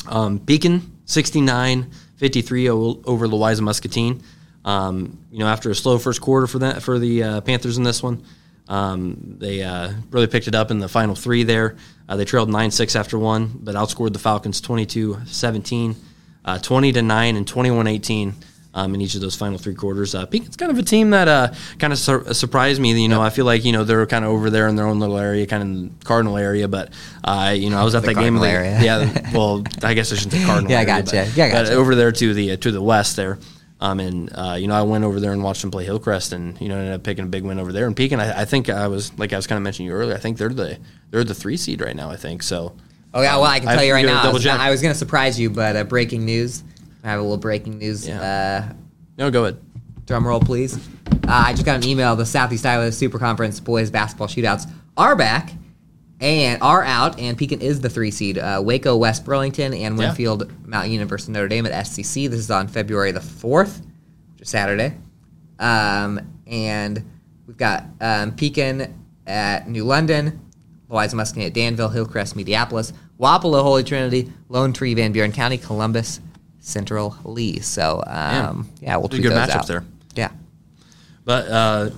Um, Pekin, 69 53 o- over Louisa Muscatine. Um, you know, after a slow first quarter for that for the uh, Panthers in this one, um, they uh, really picked it up in the final three there. Uh, they trailed 9 6 after one, but outscored the Falcons 22 17, uh, 20 to 9, and 21 18. Um, in each of those final three quarters, uh, Pekin's kind of a team that uh, kind of sur- surprised me. You know, I feel like you know they're kind of over there in their own little area, kind of in the Cardinal area. But uh, you know, I was at
The
that game.
Cardinal
they-
area.
Yeah, well, I guess I shouldn't say Cardinal.
Yeah, I
area,
gotcha.
But,
Yeah, I
but
gotcha.
over there to the to the west there. Um, and uh, you know, I went over there and watched them play Hillcrest, and you know, ended up picking a big win over there. And Pekin, I, I think I was like I was kind of mentioning you earlier. I think they're the they're the three seed right now. I think so.
Oh yeah, well I can
I
tell you right now. I was. I was going to surprise you, but uh, breaking news. I have a little breaking news. Uh,
No, go ahead.
drum roll, please. Uh, I just got an email. The Southeast Iowa Super Conference boys basketball shootouts are back and are out, and Pekin is the three seed. Uh, Waco, West Burlington, and
Yeah.
Winfield, Mount Union versus Notre Dame at SCC. This is on February the fourth, which is Saturday. Um, and we've got um, Pekin at New London, Louisa Muscatine at Danville, Hillcrest, Mediapolis, Wapello, Holy Trinity, Lone Tree, Van Buren County, Columbus, Central Lee. So um, yeah, we'll tweet
good matchups
out.
there.
Yeah.
But uh,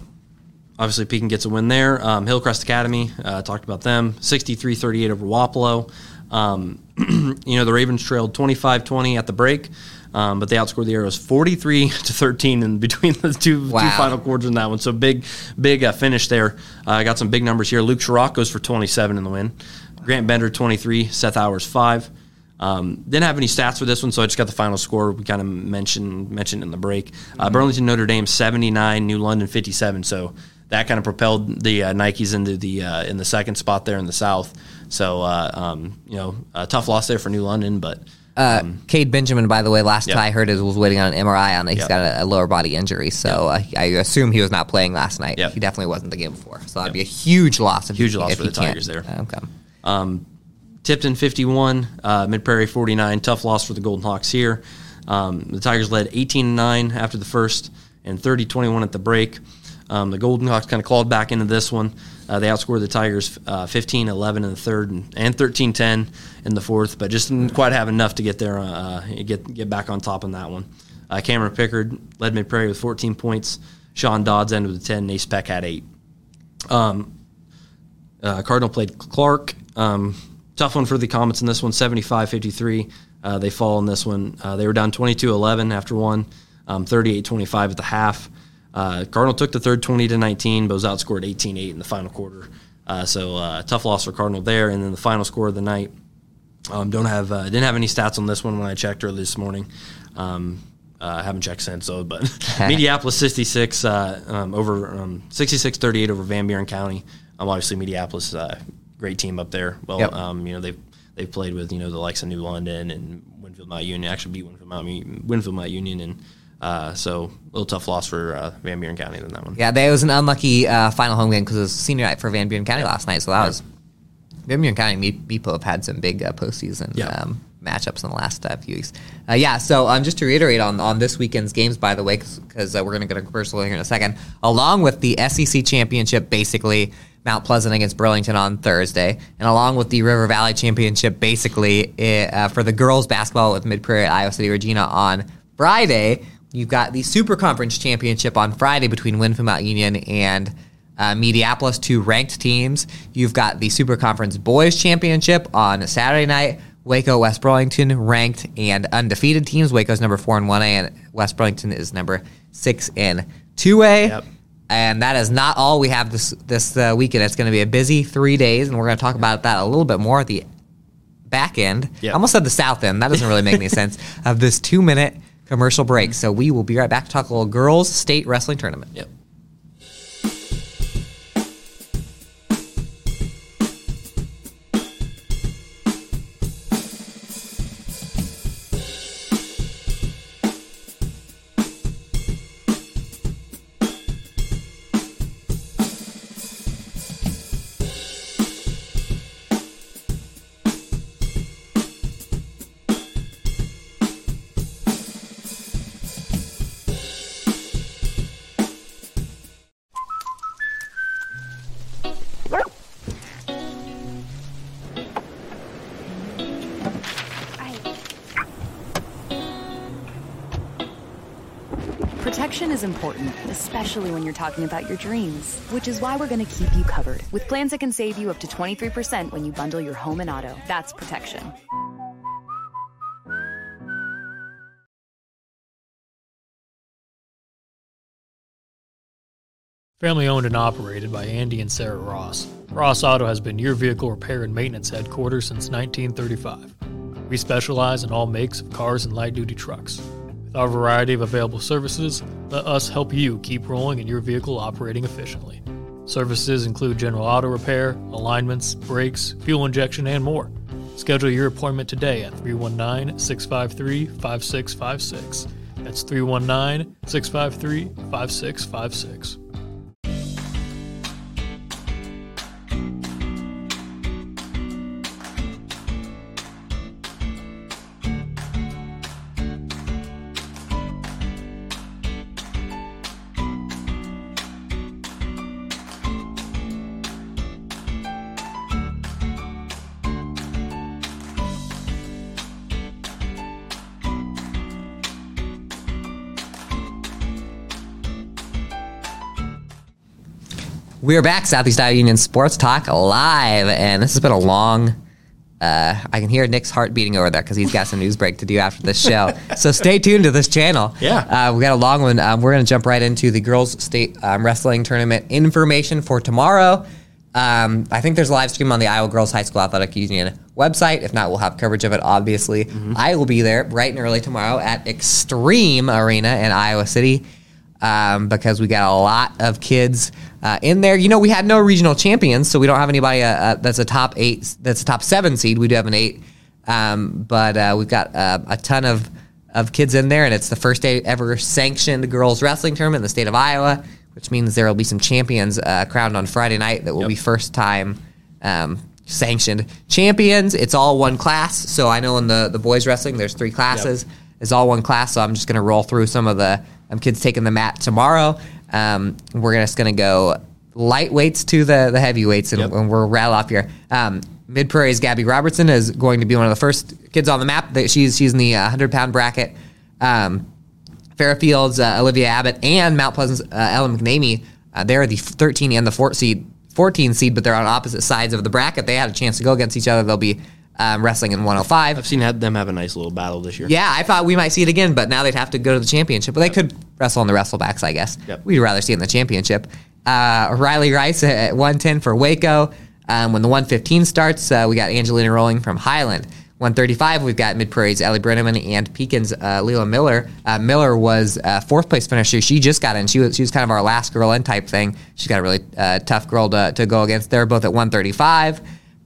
obviously, Pekin gets a win there. Um, Hillcrest Academy, uh, talked about them, 63 38 over Wapello. Um, you know, the Ravens trailed 25 20 at the break, um, but they outscored the Arrows 43 to 13 in between the two, two final quarters in that one. So big, big uh, finish there. I got some big numbers here. Luke Sherrock goes for 27 in the win. Grant Bender 23, Seth Hours 5. Um, didn't have any stats for this one, so I just got the final score. We kind of mentioned mentioned in the break. Uh, Burlington Notre Dame 79, New London 57. So that kind of propelled the uh, Nikes into the uh, in the second spot there in the South. So uh, um, you know, a tough loss there for New London, but
Uh, Cade Benjamin, by the way, last
Yep.
I heard is was waiting on an MRI on it. He's
Yep.
got a, a lower body injury, so uh, I assume he was not playing last night.
Yep.
He definitely wasn't the game before, so that'd be a huge loss. If
Huge
he,
loss
if
for
he
the Tigers there.
come.
Um, Tipton 51, uh, Mid Prairie 49. Tough loss for the Golden Hawks here. Um, the Tigers led 18 9 after the first and 30 21 at the break. Um, the Golden Hawks kind of clawed back into this one. Uh, they outscored the Tigers 15 11 in the third and 13 10 in the fourth, but just didn't quite have enough to get there, uh, get, get back on top on that one. Uh, Cameron Pickard led Mid Prairie with 14 points. Sean Dodds ended with 10. and Ace Peck had 8. Um, uh, Cardinal played Clark. Um, tough one for the Comets in this one, 75 53. Uh, they fall in this one. Uh, they were down 22 11 after one, um, 38 25 at the half. Uh, Cardinal took the third 20 to 19, but was outscored 18 8 in the final quarter. Uh, so uh, tough loss for Cardinal there. And then the final score of the night. Um, don't have uh, didn't have any stats on this one when I checked early this morning. Um, uh, I haven't checked since though, but Mediapolis 66 uh, um, over um, 66-38 over Van Buren County. Um, obviously Mediapolis, uh, great team up there. Well,
Yep.
um, you know they've they've played with you know the likes of New London and Winfield Mount Union. Actually beat Winfield Mount Union, Winfield Mount Union, and uh, so a little tough loss for uh, Van Buren County than that one.
Yeah, there was an unlucky uh, final home game because it was senior night for Van Buren County last night. So that was Van Buren County people have had some big uh, postseason
Yeah.
um, matchups in the last uh, few weeks. Uh, yeah, so um, just to reiterate on, on this weekend's games, by the way, because uh, we're going to go to commercial here in a second, along with the SEC championship, basically Mount Pleasant against Burlington on Thursday, and along with the River Valley championship, basically uh, for the girls basketball with Mid Prairie at Iowa City Regina on Friday. You've got the Super Conference championship on Friday between Winfield Mount Union and uh, Mediapolis, two ranked teams. You've got the Super Conference Boys Championship on Saturday night. Waco, West Burlington, ranked and undefeated teams. Waco's number four and one A, and West Burlington is number six and two A.
Yep.
And that is not all we have this this uh, weekend. It's going to be a busy three days, and we're going to talk about that a little bit more at the back end.
Yep.
I almost said the south end. That doesn't really make any sense. Of this two minute commercial break. So we will be right back to talk a little girls state wrestling tournament.
Yep.
Protection is important, especially when you're talking about your dreams, which is why we're going to keep you covered with plans that can save you up to 23% when you bundle your home and auto. That's protection.
Family owned and operated by Andy and Sarah Ross, Ross Auto has been your vehicle repair and maintenance headquarters since 1935. We specialize in all makes of cars and light duty trucks. With our variety of available services, let us help you keep rolling and your vehicle operating efficiently. Services include general auto repair, alignments, brakes, fuel injection, and more. Schedule your appointment today at 319 653 5656. That's 319 653 5656.
We are back, Southeast Iowa Union Sports Talk live, and this has been a long. Uh, I can hear Nick's heart beating over there because he's got some news break to do after this show. so stay tuned to this channel.
Yeah.
uh, we got a long one. Um, we're going to jump right into the girls' state um, wrestling tournament information for tomorrow. Um, I think there's a live stream on the Iowa Girls High School Athletic Union website. If not, we'll have coverage of it. Obviously, I will be there bright and early tomorrow at Xtream Arena in Iowa City um, because we got a lot of kids uh, in there. You know, we had no regional champions, so we don't have anybody uh, uh, that's a top eight, that's a top seven seed. We do have an eight, um, but uh, we've got uh, a ton of of kids in there, and it's the first day ever sanctioned girls wrestling tournament in the state of Iowa, which means there will be some champions uh, crowned on Friday night that will be first time. Um, sanctioned champions it's all one class so i know in the the boys wrestling there's three classes it's all one class so i'm just going to roll through some of the um, kids taking the mat tomorrow um, we're just going to go lightweights to the the heavyweights and, and we're rattle off here um, mid prairie's gabby robertson is going to be one of the first kids on the map that she's she's in the uh, 100 pound bracket um, Fairfield's uh, Olivia Abbott and Mount Pleasant's uh, Ellen McNamee. Uh, they're the 13 and the 14 seed, 14 seed, but they're on opposite sides of the bracket. They had a chance to go against each other. They'll be um, wrestling in 105.
I've seen them have a nice little battle this year.
Yeah, I thought we might see it again, but now they'd have to go to the championship. But they could wrestle on the wrestlebacks, I guess.
Yep.
We'd rather see it in the championship. Uh, Riley Rice at 110 for Waco. Um, when the 115 starts, uh, we got Angelina Rolling from Highland. 135, we've got Mid Prairie's Ellie Brenneman and Pekin's uh, Leela Miller. Uh, Miller was uh, fourth place finisher. She just got in. She was she was kind of our last girl in type thing. She's got a really uh, tough girl to, to go against. They're both at 135.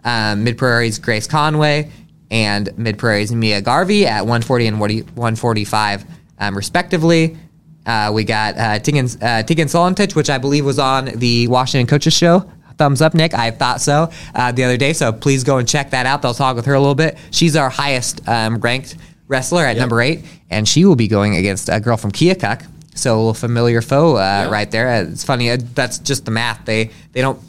Um, Mid Prairie's Grace Conway and Mid Prairie's Mia Garvey at 140 and 145, um, respectively. Uh, we got uh, Tegan, uh, Tegan Solentich, which I believe was on the Washington Coaches Show. Thumbs up, Nick. I thought so uh, the other day, so please go and check that out. They'll talk with her a little bit. She's our highest um, ranked wrestler at number eight, and she will be going against a girl from Keokuk. So a little familiar foe uh, right there. Uh, It's funny. Uh, that's just the math. They they don't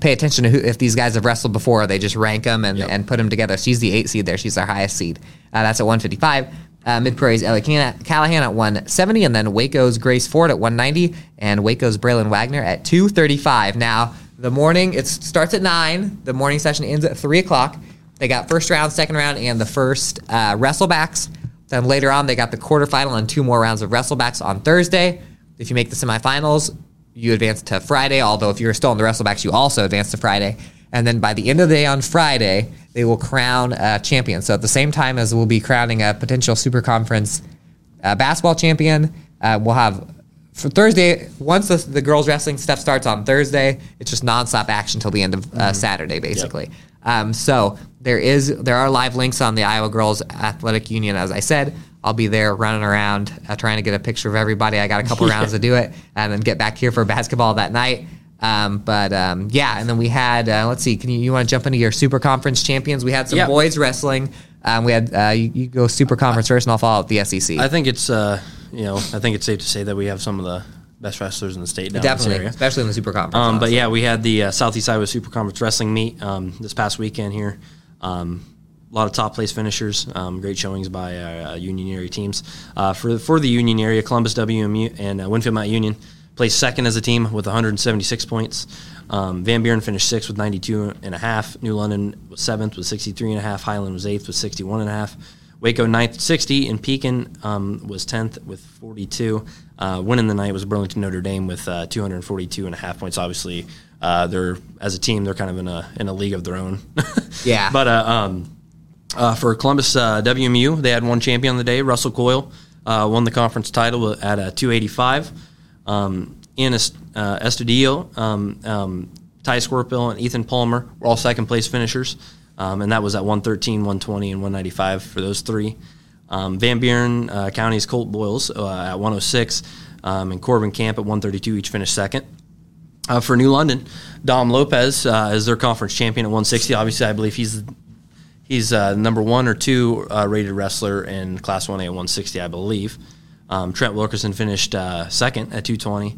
pay attention to who if these guys have wrestled before. They just rank them and, and put them together. She's the eight seed there. She's our highest seed. Uh, that's at 155. Uh, Mid Prairie's Ellie Callahan at 170, and then Waco's Grace Ford at 190, and Waco's Braylon Wagner at 235. Now the morning it starts at nine. The morning session ends at three o'clock. They got first round, second round, and the first uh, wrestlebacks. Then later on, they got the quarterfinal and two more rounds of wrestlebacks on Thursday. If you make the semifinals, you advance to Friday. Although if you're still in the wrestlebacks, you also advance to Friday. And then by the end of the day on Friday, they will crown a champion. So at the same time as we'll be crowning a potential super conference uh, basketball champion, uh, we'll have for Thursday. Once the, the girls wrestling stuff starts on Thursday, it's just nonstop action till the end of uh, Saturday, basically. Um, so there is there are live links on the Iowa Girls Athletic Union, as I said. I'll be there running around uh, trying to get a picture of everybody. I got a couple rounds to do it, and then get back here for basketball that night. Um, but um, yeah, and then we had uh, let's see, can you, you want to jump into your Super Conference champions? We had some
Yeah.
boys wrestling. Um, we had uh, you, you go Super Conference first, and I'll follow up the SEC.
I think it's uh, you know I think it's safe to say that we have some of the best wrestlers in the state
Definitely, especially in the Super Conference.
Um, but yeah, we had the uh, Southeast Iowa Super Conference Wrestling meet um, this past weekend here. Um, lot of top place finishers. Um, great showings by uh, uh, Union area teams. Uh, for for the Union area, Columbus WMU and uh, Winfield Mount Union placed second as a team with 176 points. Um, Van Buren finished sixth with 92 and a half. New London was seventh with 63 and a half. Highland was eighth with 61 and a half. Waco ninth, 60, and Pekin um, was 10th with 42. Uh, winning the night was Burlington Notre Dame with uh, 242 and a half points. Obviously, uh, they're as a team they're kind of in a in a league of their own.
Yeah.
But uh, um, uh, for Columbus uh, WMU, they had one champion on the day. Russell Coyle uh, won the conference title at uh, 285. Um, Ian Est- uh, um, um, Ty Squirpill, and Ethan Palmer were all second place finishers. Um, and that was at 113, 120, and 195 for those three. Um, Van Buren uh, County's Colt Boyles at 106 um, and Corbin Camp at 132 each finished second. Uh, for New London, Dom Lopez uh, is their conference champion at 160. Obviously, I believe he's he's uh, number one or two uh, rated wrestler in Class 1A at 160, I believe. Um, Trent Wilkerson finished uh, second at 220.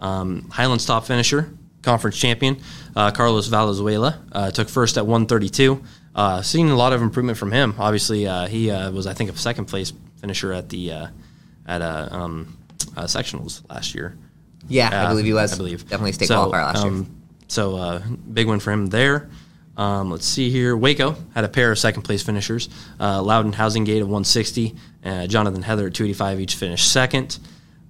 Um, Highlands top finisher, conference champion, uh, Carlos Valenzuela uh, took first at 132. Uh, seeing a lot of improvement from him. Obviously, uh, he uh, was I think a second place finisher at the uh, at uh, um, uh, sectionals last year.
Yeah, I believe he was.
I believe
Definitely state
So,
qualifier last year.
um, So uh, big win for him there. Um, let's see here. Waco had a pair of second place finishers. Uh, Loudon Housing Gate at 160, uh, Jonathan Heather at 285 each finished second.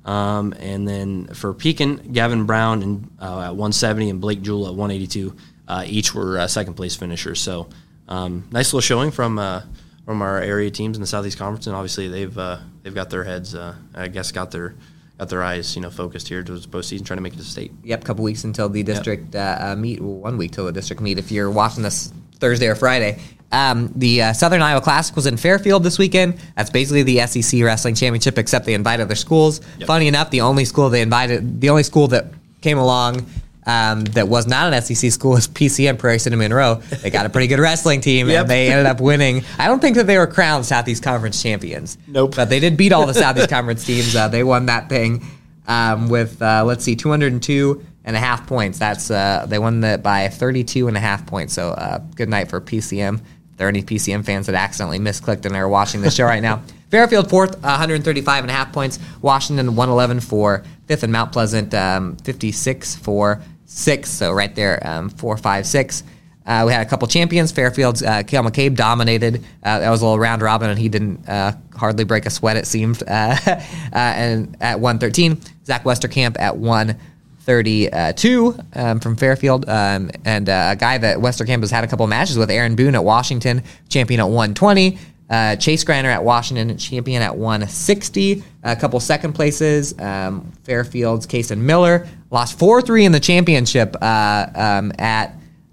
Um, and then for Pekin, Gavin Brown and, uh, at 170 and Blake Jewell at 182 uh, each were uh, second place finishers. So um, nice little showing from uh, from our area teams in the Southeast Conference, and obviously they've they've got their heads, I guess, got their got their eyes, you know, focused here towards the postseason, trying to make it to state.
Yep, a couple weeks until the district uh, uh, meet. Well, one week till the district meet. If you're watching this Thursday or Friday, um, the uh, Southern Iowa Classic was in Fairfield this weekend. That's basically the SEC wrestling championship, except they invited other schools.
Yep.
Funny enough, the only school they invited, the only school that came along. Um, that was not an SEC school is PCM Prairie City Monroe. They got a pretty good wrestling team,
Yep.
and they ended up winning. I don't think that they were crowned Southeast Conference champions.
Nope.
But they did beat all the Southeast Conference teams. Uh, they won that thing um, with uh, let's see, 202 and a half points. That's uh, they won that by 32 and a half points. So uh, good night for PCM. If there are any PCM fans that accidentally misclicked and are watching the show right now. Fairfield fourth, 135 and a half points. Washington 111 for fifth, and Mount Pleasant um, 56 for sixth. So right there, um, four, five, six. Uh, we had a couple champions. Fairfield's uh, Kale McCabe dominated. Uh, that was a little round robin, and he didn't uh, hardly break a sweat. It seemed. Uh, uh, and at 113, Zach Westerkamp at 132 um, from Fairfield, um, and a guy that Westerkamp has had a couple matches with, Aaron Boone at Washington, champion at 120. Uh, Chase Griner at Washington, champion at 160. A couple second places. Um, Fairfield's Kason Miller lost 4 3 in the championship uh, um, at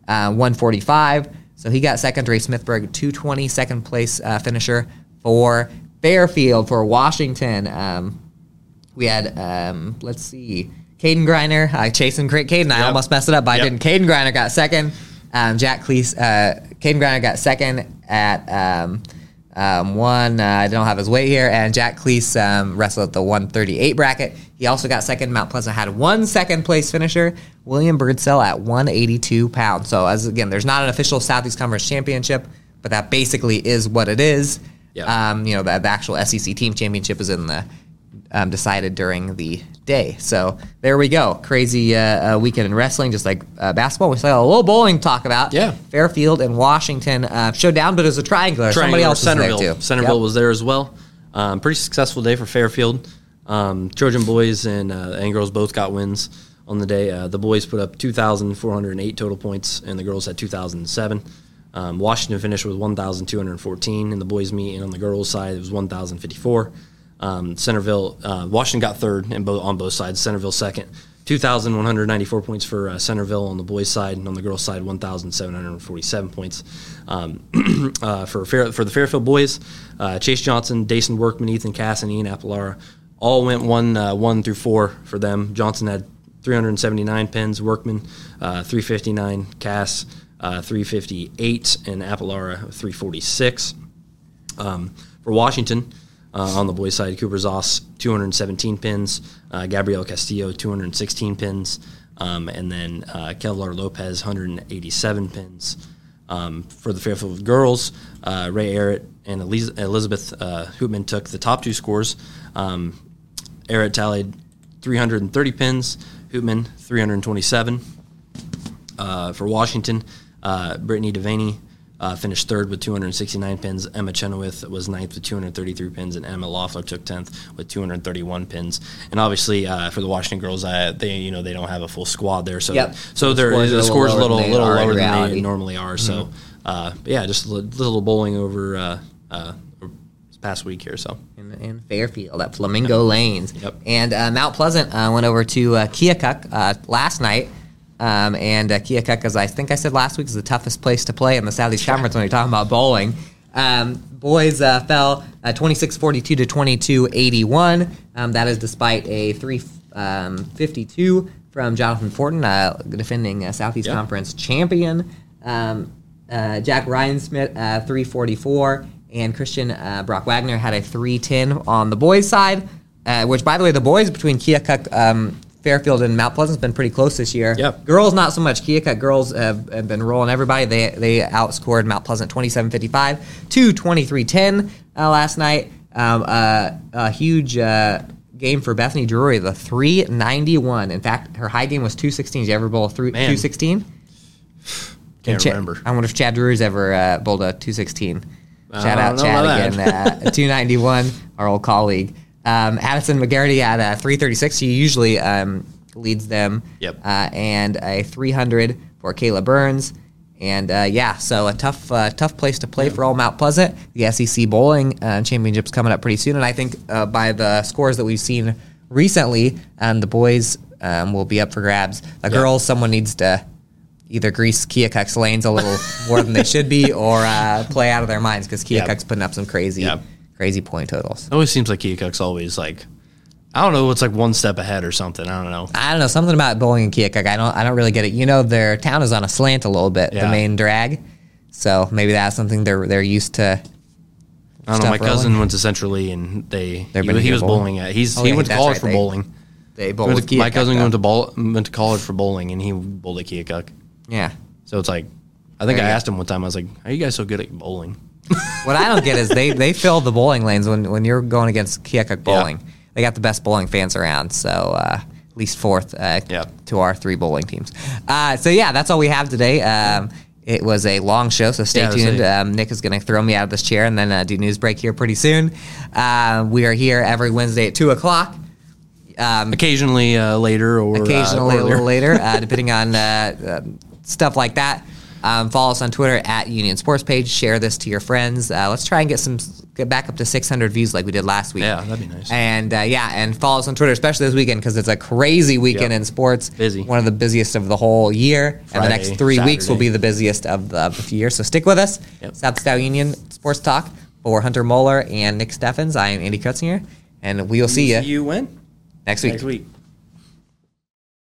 uh, 145. So he got second. Ray Smithberg, 220, second place uh, finisher for Fairfield. For Washington, um, we had, um, let's see, Caden Griner, uh, chasing Cra- Caden. I
Yep.
almost messed it up, but I didn't. Caden Griner got second. Um, Jack Cleese, uh, Caden Griner got second at um, one. Uh, I don't have his weight here. And Jack Cleese um, wrestled at the 138 bracket. He also got second. Mount Pleasant had one second place finisher, William Birdsell at 182 pounds. So, as again, there's not an official Southeast Conference championship, but that basically is what it is.
Yeah.
Um, you know, the, the actual SEC team championship is in the um, decided during the day. So there we go. Crazy uh, uh, weekend in wrestling, just like uh, basketball. We saw a little bowling to talk about.
Yeah.
Fairfield and Washington uh, showed down, but it was a triangular. Somebody
Triangular,
else was there
Centerville.
too.
Centerville
Yep.
was there as well. Um, pretty successful day for Fairfield. Um, Trojan boys and uh, and girls both got wins on the day. Uh, the boys put up 2,408 total points, and the girls had 2,007. Um, Washington finished with 1,214 in the boys' meet, and on the girls' side it was 1,054. Um, Centerville, uh, Washington got third in both on both sides. Centerville second. 2,194 points for uh, Centerville on the boys' side, and on the girls' side, 1,747 points. Um, uh, for Fair, for the Fairfield boys, uh, Chase Johnson, Dason Workman, Ethan Cass, and Ian Appalara all went one uh, one through four for them. Johnson had 379 pins, Workman uh, 359, Cass uh, 358, and Appalara 346. Um, for Washington, uh, on the boys' side, Cooper Zoss, 217 pins, uh, Gabriel Castillo, 216 pins, um, and then uh, Kevlar Lopez, 187 pins. Um, for the Fairfield girls, uh, Ray Arrett and Eliz- Elizabeth uh, took the top two scores. Um, Arrett tallied 330 pins, Hoopman 327. Uh, for Washington, uh, Brittany Devaney uh, finished third with 269 pins. Emma Chenoweth was ninth with 233 pins, and Emma Loeffler took 10th with 231 pins. And obviously, uh, for the Washington girls, uh, they you know they don't have a full squad there, so
Yep.
so
The
their
scores
the
little
scores a
lower
little
than
little
are
lower than they normally are. So
Mhm.
uh, yeah, just a little bowling over uh, uh, this past week here. So
in, in Fairfield at Flamingo Lanes.
Yep.
And uh, Mount Pleasant uh, went over to uh, Keokuk uh, last night. Um, and uh, Keokuk, as I think I said last week, is the toughest place to play in the Southeast Conference when you're talking about bowling. Um, boys uh, fell uh, 26-42 to 22-81. Um, that is despite a 352 from Jonathan Fortin, uh, defending uh, Southeast. Conference champion. Um, uh, Jack Ryan Smith, uh, 344, and Christian uh, Brock Wagner had a 310 on the boys' side, uh, which, by the way, the boys between Keokuk, um, Fairfield, and Mount Pleasant's been pretty close this year.
Yep.
Girls, not so much. Keokuk girls have, have been rolling everybody. They they outscored Mount Pleasant 27-55 to 23-10 uh, last night. Um, uh, a huge uh, game for Bethany Drury, the 391. In fact, her high game was 216. Did you ever bowl a three- 216?
Can't
Cha-
remember.
I wonder if Chad Drury's ever uh, bowled a 216.
I
Shout out Chad again. Uh, 291, our old colleague. Um, Addison McGarity at a 336. He usually um, leads them.
Yep.
Uh, and a 300 for Kayla Burns. And uh, yeah, so a tough, uh, tough place to play for all Mount Pleasant. The SEC bowling uh, championships coming up pretty soon, and I think uh, by the scores that we've seen recently, um, the boys um, will be up for grabs. The girls, someone needs to either grease Keokuk's lanes a little more than they should be, or uh, play out of their minds because
Yeah.
Keokuk's putting up some crazy,
Yeah.
Crazy point totals.
it always seems like Keokuk's always like I don't know, it's like one step ahead or something. I don't know.
I don't know something about bowling in Keokuk. I don't. I don't really get it. You know, their town is on a slant a little bit. The main drag, so maybe that's something they're they're used to.
I don't know. My cousin
rolling.
went to Central Lee and they he, he was
bowling.
bowling at he's
Oh,
he
yeah,
went to college
right.
for
They-
bowling.
They bowl with
to- my
Keokuk,
cousin
though.
went to ball, went to college for bowling and he bowled at Keokuk.
Yeah.
So it's like I think
There
I
you go.
asked him one time. I was like, "How are you guys so good at bowling?"
What I don't get is they they fill the bowling lanes when when you're going against Keokuk bowling. They got the best bowling fans around. So. Uh, at least fourth uh,
Yep.
to our three bowling teams. Uh, so yeah, that's all we have today. Um, it was a long show, so stay
Yeah,
tuned. Um, Nick is going to throw me out of this chair and then uh, do news break here pretty soon. Uh, we are here every Wednesday at two o'clock. Um,
Occasionally uh, later or uh,
occasionally a little later, uh, depending on uh, um stuff like that. Um, follow us on Twitter at Union Sports Page. Share this to your friends. Uh, let's try and get some get back up to 600 views like we did last week.
Yeah, that'd be nice.
And uh, yeah, and follow us on Twitter, especially this weekend because it's a crazy weekend
Yep.
in sports.
Busy.
one of the busiest of the whole year, and the next three weeks will be the busiest of the, of the year. So stick with us.
Yep.
South Stout Union Sports Talk for Hunter Moeller and Nick Steffens. I am Andy Kutzinger, and we will see you
See you when
next week.
next week.